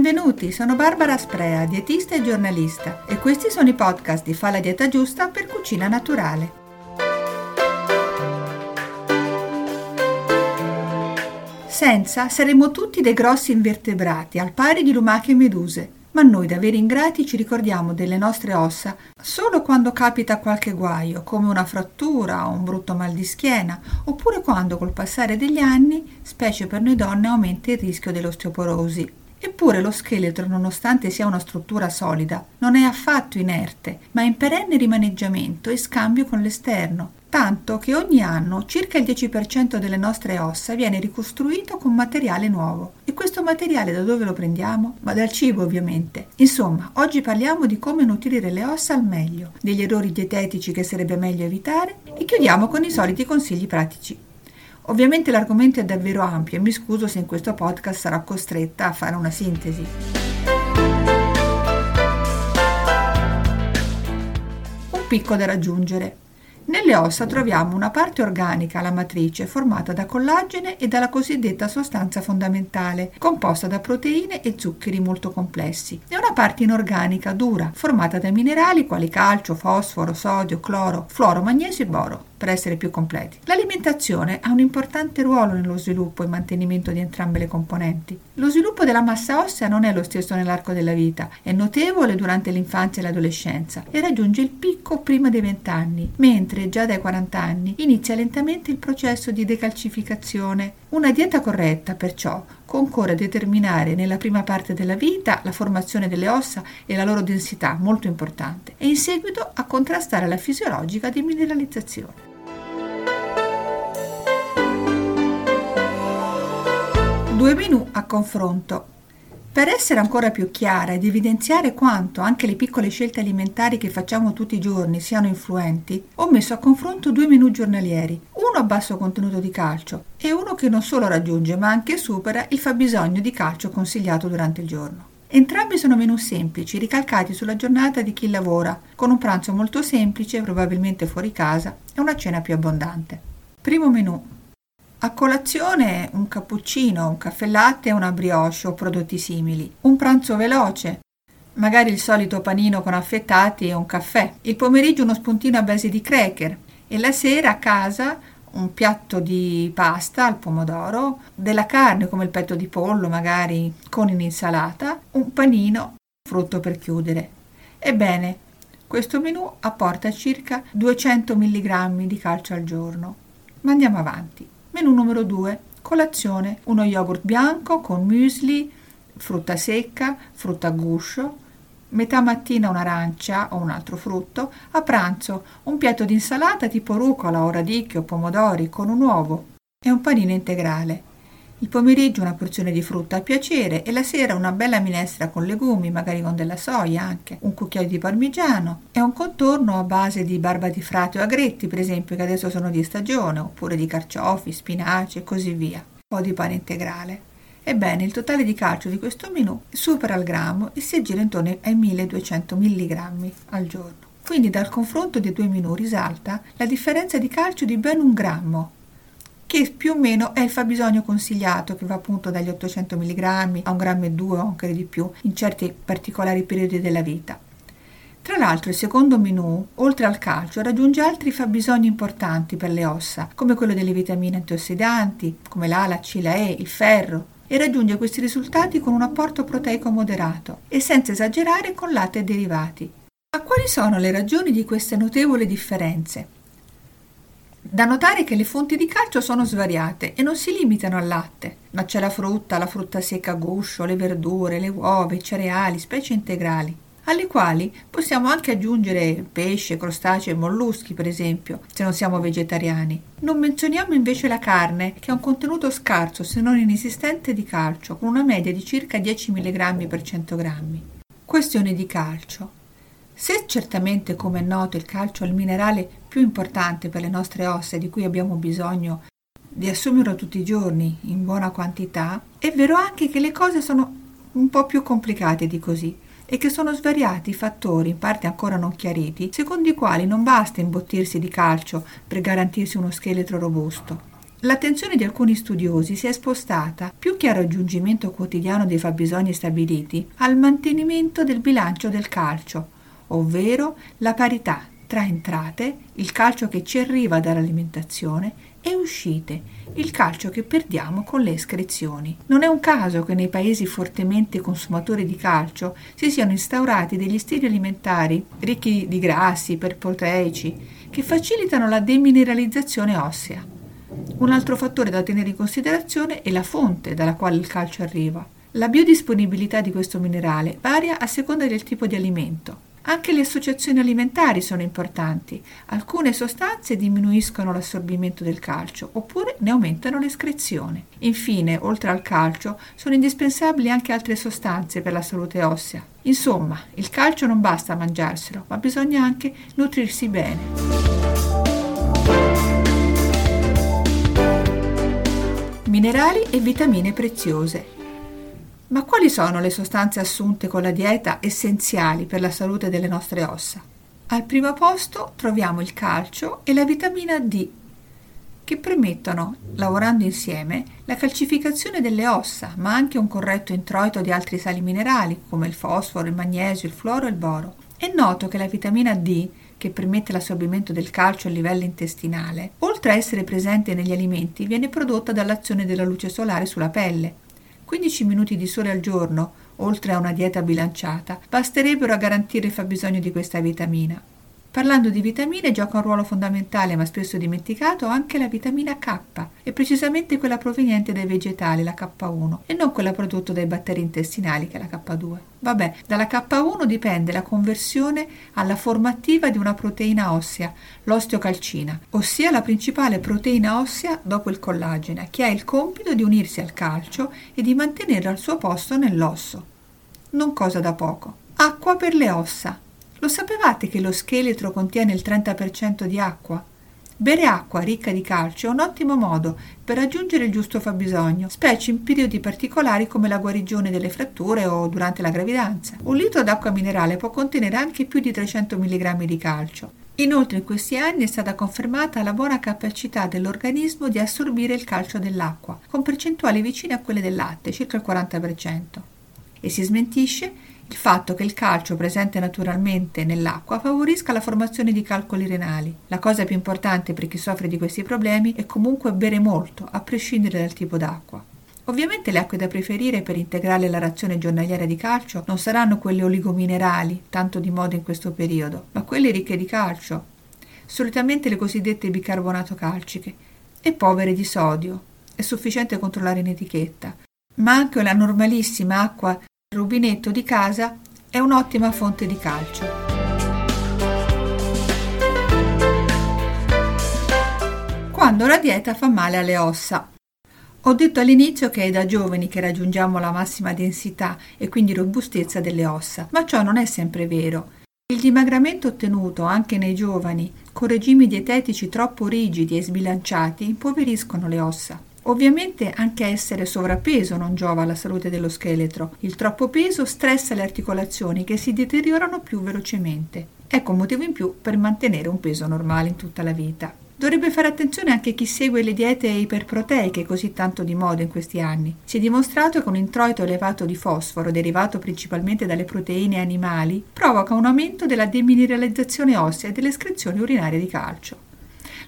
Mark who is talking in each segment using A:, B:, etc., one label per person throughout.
A: Benvenuti, sono Barbara Sprea, dietista e giornalista e questi sono i podcast di Fa la dieta giusta per cucina naturale. Senza saremmo tutti dei grossi invertebrati, al pari di lumache e meduse, ma noi da veri ingrati ci ricordiamo delle nostre ossa solo quando capita qualche guaio, come una frattura o un brutto mal di schiena, oppure quando col passare degli anni, specie per noi donne, aumenta il rischio dell'osteoporosi. Eppure lo scheletro, nonostante sia una struttura solida, non è affatto inerte, ma in perenne rimaneggiamento e scambio con l'esterno, tanto che ogni anno circa il 10% delle nostre ossa viene ricostruito con materiale nuovo. E questo materiale da dove lo prendiamo? Ma dal cibo ovviamente. Insomma, oggi parliamo di come nutrire le ossa al meglio, degli errori dietetici che sarebbe meglio evitare e chiudiamo con i soliti consigli pratici. Ovviamente l'argomento è davvero ampio e mi scuso se in questo podcast sarò costretta a fare una sintesi. Un picco da raggiungere. Nelle ossa troviamo una parte organica, la matrice, formata da collagene e dalla cosiddetta sostanza fondamentale, composta da proteine e zuccheri molto complessi, e una parte inorganica, dura, formata da minerali quali calcio, fosforo, sodio, cloro, fluoro, magnesio e boro per essere più completi. L'alimentazione ha un importante ruolo nello sviluppo e mantenimento di entrambe le componenti. Lo sviluppo della massa ossea non è lo stesso nell'arco della vita, è notevole durante l'infanzia e l'adolescenza e raggiunge il picco prima dei 20 anni, mentre già dai 40 anni inizia lentamente il processo di decalcificazione. Una dieta corretta, perciò, concorre a determinare nella prima parte della vita la formazione delle ossa e la loro densità, molto importante, e in seguito a contrastare la fisiologica demineralizzazione. Due menù a confronto. Per essere ancora più chiara ed evidenziare quanto anche le piccole scelte alimentari che facciamo tutti i giorni siano influenti, ho messo a confronto due menù giornalieri, uno a basso contenuto di calcio e uno che non solo raggiunge ma anche supera il fabbisogno di calcio consigliato durante il giorno. Entrambi sono menù semplici, ricalcati sulla giornata di chi lavora, con un pranzo molto semplice, probabilmente fuori casa, e una cena più abbondante. Primo menù a colazione un cappuccino, un caffè latte e una brioche o prodotti simili. Un pranzo veloce, magari il solito panino con affettati e un caffè. Il pomeriggio uno spuntino a base di cracker e la sera a casa un piatto di pasta al pomodoro, della carne come il petto di pollo magari con un'insalata, un panino, frutto per chiudere. Ebbene, questo menù apporta circa 200 mg di calcio al giorno. Ma andiamo avanti. Menù numero 2. Colazione. Uno yogurt bianco con muesli, frutta secca, frutta a guscio. Metà mattina un'arancia o un altro frutto. A pranzo un piatto di insalata tipo rucola o radicchio, pomodori con un uovo e un panino integrale. Il pomeriggio una porzione di frutta a piacere e la sera una bella minestra con legumi, magari con della soia anche, un cucchiaio di parmigiano e un contorno a base di barba di frate o agretti, per esempio, che adesso sono di stagione, oppure di carciofi, spinaci e così via. Un po' di pane integrale. Ebbene, il totale di calcio di questo menù supera il grammo e si aggira intorno ai 1200 mg al giorno. Quindi dal confronto dei due menù risalta la differenza di calcio di ben un grammo che più o meno è il fabbisogno consigliato, che va appunto dagli 800 mg a 1,2 grammo o anche di più in certi particolari periodi della vita. Tra l'altro il secondo menù, oltre al calcio, raggiunge altri fabbisogni importanti per le ossa, come quello delle vitamine antiossidanti, come l'A, la C, la E, il ferro, e raggiunge questi risultati con un apporto proteico moderato e senza esagerare con latte e derivati. Ma quali sono le ragioni di queste notevoli differenze? Da notare che le fonti di calcio sono svariate e non si limitano al latte, ma c'è la frutta, la frutta secca a guscio, le verdure, le uova, i cereali, specie integrali, alle quali possiamo anche aggiungere pesce, crostacei e molluschi, per esempio, se non siamo vegetariani. Non menzioniamo invece la carne, che ha un contenuto scarso, se non inesistente, di calcio, con una media di circa 10 mg per 100 g. Questione di calcio. Se certamente, come è noto, il calcio è il minerale più importante per le nostre ossa di cui abbiamo bisogno di assumerlo tutti i giorni in buona quantità, è vero anche che le cose sono un po' più complicate di così e che sono svariati i fattori, in parte ancora non chiariti, secondo i quali non basta imbottirsi di calcio per garantirsi uno scheletro robusto. L'attenzione di alcuni studiosi si è spostata, più che al raggiungimento quotidiano dei fabbisogni stabiliti, al mantenimento del bilancio del calcio, ovvero la parità tra entrate, il calcio che ci arriva dall'alimentazione, e uscite, il calcio che perdiamo con le escrezioni. Non è un caso che nei paesi fortemente consumatori di calcio si siano instaurati degli stili alimentari ricchi di grassi, iperproteici, che facilitano la demineralizzazione ossea. Un altro fattore da tenere in considerazione è la fonte dalla quale il calcio arriva. La biodisponibilità di questo minerale varia a seconda del tipo di alimento. Anche le associazioni alimentari sono importanti. Alcune sostanze diminuiscono l'assorbimento del calcio oppure ne aumentano l'escrezione. Infine, oltre al calcio, sono indispensabili anche altre sostanze per la salute ossea. Insomma, il calcio non basta mangiarselo, ma bisogna anche nutrirsi bene. Minerali e vitamine preziose. Ma quali sono le sostanze assunte con la dieta essenziali per la salute delle nostre ossa? Al primo posto troviamo il calcio e la vitamina D, che permettono, lavorando insieme, la calcificazione delle ossa, ma anche un corretto introito di altri sali minerali come il fosforo, il magnesio, il fluoro e il boro. È noto che la vitamina D, che permette l'assorbimento del calcio a livello intestinale, oltre a essere presente negli alimenti, viene prodotta dall'azione della luce solare sulla pelle 15 minuti di sole al giorno, oltre a una dieta bilanciata, basterebbero a garantire il fabbisogno di questa vitamina. Parlando di vitamine gioca un ruolo fondamentale, ma spesso dimenticato, anche la vitamina K, e precisamente quella proveniente dai vegetali, la K1, e non quella prodotta dai batteri intestinali, che è la K2. Vabbè, dalla K1 dipende la conversione alla formativa di una proteina ossea, l'osteocalcina, ossia la principale proteina ossea dopo il collagene, che ha il compito di unirsi al calcio e di mantenerlo al suo posto nell'osso. Non cosa da poco. Acqua per le ossa. Lo sapevate che lo scheletro contiene il 30% di acqua? Bere acqua ricca di calcio è un ottimo modo per raggiungere il giusto fabbisogno, specie in periodi particolari come la guarigione delle fratture o durante la gravidanza. Un litro d'acqua minerale può contenere anche più di 300 mg di calcio. Inoltre in questi anni è stata confermata la buona capacità dell'organismo di assorbire il calcio dell'acqua, con percentuali vicine a quelle del latte, circa il 40%. E si smentisce il fatto che il calcio presente naturalmente nell'acqua favorisca la formazione di calcoli renali. La cosa più importante per chi soffre di questi problemi è comunque bere molto, a prescindere dal tipo d'acqua. Ovviamente le acque da preferire per integrare la razione giornaliera di calcio non saranno quelle oligominerali, tanto di moda in questo periodo, ma quelle ricche di calcio, solitamente le cosiddette bicarbonato calciche, e povere di sodio. È sufficiente controllare in etichetta. Ma anche la normalissima acqua il rubinetto di casa è un'ottima fonte di calcio. Quando la dieta fa male alle ossa. Ho detto all'inizio che è da giovani che raggiungiamo la massima densità e quindi robustezza delle ossa, ma ciò non è sempre vero. Il dimagramento ottenuto anche nei giovani con regimi dietetici troppo rigidi e sbilanciati impoveriscono le ossa. Ovviamente anche essere sovrappeso non giova alla salute dello scheletro. Il troppo peso stressa le articolazioni che si deteriorano più velocemente. Ecco un motivo in più per mantenere un peso normale in tutta la vita. Dovrebbe fare attenzione anche chi segue le diete iperproteiche così tanto di moda in questi anni. Si è dimostrato che un introito elevato di fosforo, derivato principalmente dalle proteine animali, provoca un aumento della demineralizzazione ossea e delle escrezioni urinarie di calcio.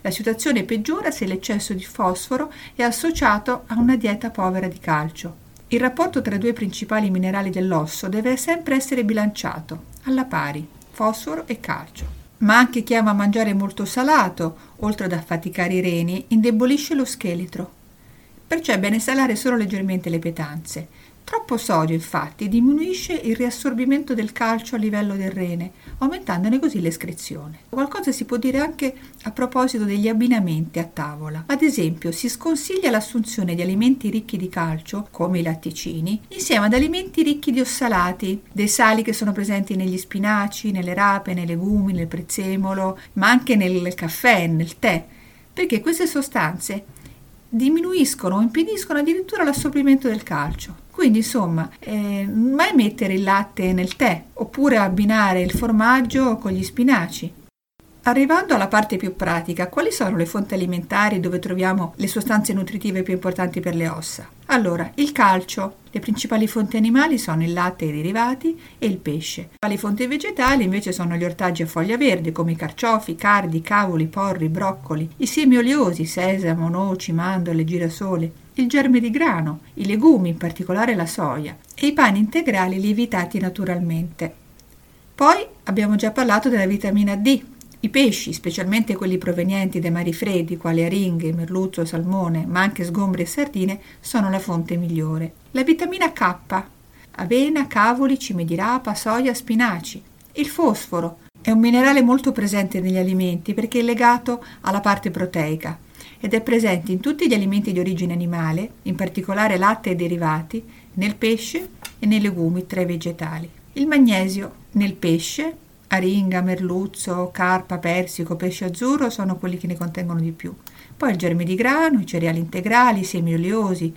A: La situazione peggiora se l'eccesso di fosforo è associato a una dieta povera di calcio. Il rapporto tra i due principali minerali dell'osso deve sempre essere bilanciato, alla pari, fosforo e calcio. Ma anche chi ama mangiare molto salato, oltre ad affaticare i reni, indebolisce lo scheletro. Perciò è bene salare solo leggermente le pietanze, Troppo sodio, infatti, diminuisce il riassorbimento del calcio a livello del rene, aumentandone così l'escrezione. Qualcosa si può dire anche a proposito degli abbinamenti a tavola. Ad esempio, si sconsiglia l'assunzione di alimenti ricchi di calcio, come i latticini, insieme ad alimenti ricchi di ossalati, dei sali che sono presenti negli spinaci, nelle rape, nei legumi, nel prezzemolo, ma anche nel caffè, nel tè, perché queste sostanze diminuiscono o impediscono addirittura l'assorbimento del calcio. Quindi insomma, eh, mai mettere il latte nel tè oppure abbinare il formaggio con gli spinaci. Arrivando alla parte più pratica, quali sono le fonti alimentari dove troviamo le sostanze nutritive più importanti per le ossa? Allora, il calcio. Le principali fonti animali sono il latte e i derivati e il pesce. Le fonti vegetali invece sono gli ortaggi a foglia verde come i carciofi, cardi, cavoli, porri, broccoli, i semi oleosi, sesamo, noci, mandorle, girasole, il germe di grano, i legumi, in particolare la soia, e i pani integrali lievitati naturalmente. Poi abbiamo già parlato della vitamina D, i pesci, specialmente quelli provenienti dai mari freddi, quali aringhe, merluzzo, salmone, ma anche sgombri e sardine, sono la fonte migliore. La vitamina K, avena, cavoli, cime di rapa, soia, spinaci. Il fosforo è un minerale molto presente negli alimenti perché è legato alla parte proteica ed è presente in tutti gli alimenti di origine animale, in particolare latte e derivati, nel pesce e nei legumi tra i vegetali. Il magnesio nel pesce aringa, merluzzo, carpa, persico, pesce azzurro sono quelli che ne contengono di più. Poi il germe di grano, i cereali integrali, i semi oleosi,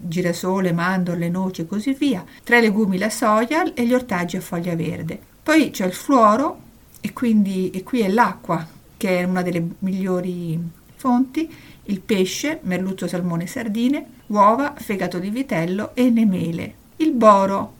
A: girasole, mandorle, noci e così via. Tra i legumi la soia e gli ortaggi a foglia verde. Poi c'è il fluoro e, quindi, e qui è l'acqua che è una delle migliori fonti, il pesce, merluzzo, salmone, sardine, uova, fegato di vitello e le mele. Il boro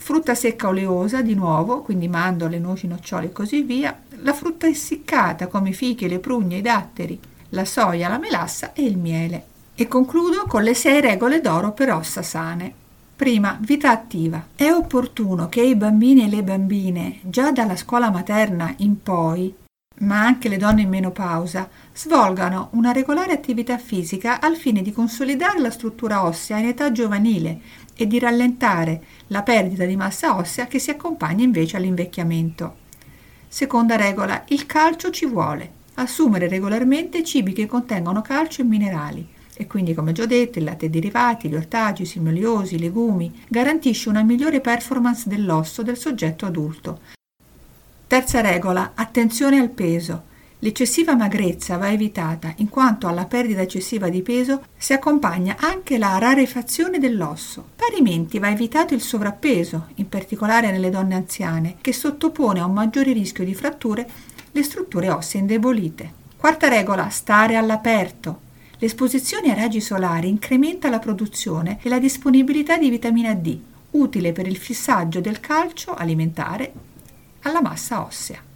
A: frutta secca oleosa di nuovo, quindi mandorle, noci, nocciole e così via, la frutta essiccata come i fichi, le prugne, i datteri, la soia, la melassa e il miele. E concludo con le sei regole d'oro per ossa sane. Prima, vita attiva. È opportuno che i bambini e le bambine, già dalla scuola materna in poi, ma anche le donne in menopausa, svolgano una regolare attività fisica al fine di consolidare la struttura ossea in età giovanile e di rallentare la perdita di massa ossea che si accompagna invece all'invecchiamento. Seconda regola, il calcio ci vuole. Assumere regolarmente cibi che contengono calcio e minerali e quindi come già detto il latte derivati, gli ortaggi, i semi oliosi, i legumi, garantisce una migliore performance dell'osso del soggetto adulto. Terza regola, attenzione al peso. L'eccessiva magrezza va evitata in quanto alla perdita eccessiva di peso si accompagna anche la rarefazione dell'osso. Parimenti va evitato il sovrappeso, in particolare nelle donne anziane, che sottopone a un maggiore rischio di fratture le strutture ossee indebolite. Quarta regola, stare all'aperto. L'esposizione ai raggi solari incrementa la produzione e la disponibilità di vitamina D, utile per il fissaggio del calcio alimentare alla massa ossea.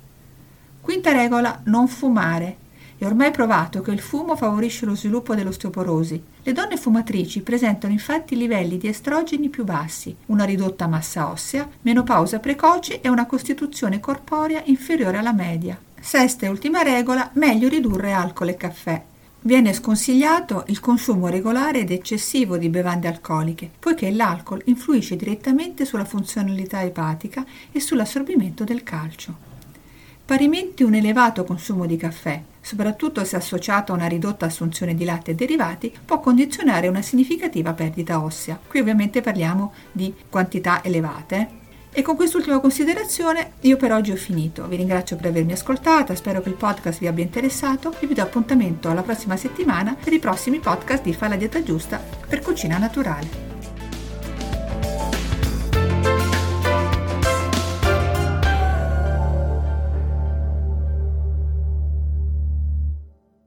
A: Quinta regola, non fumare. È ormai provato che il fumo favorisce lo sviluppo dell'osteoporosi. Le donne fumatrici presentano infatti livelli di estrogeni più bassi, una ridotta massa ossea, menopausa precoce e una costituzione corporea inferiore alla media. Sesta e ultima regola, meglio ridurre alcol e caffè. Viene sconsigliato il consumo regolare ed eccessivo di bevande alcoliche, poiché l'alcol influisce direttamente sulla funzionalità epatica e sull'assorbimento del calcio. Parimenti un elevato consumo di caffè, soprattutto se associato a una ridotta assunzione di latte e derivati, può condizionare una significativa perdita ossea. Qui ovviamente parliamo di quantità elevate. E con quest'ultima considerazione io per oggi ho finito. Vi ringrazio per avermi ascoltata, spero che il podcast vi abbia interessato e vi do appuntamento alla prossima settimana per i prossimi podcast di Fa la dieta giusta per cucina naturale.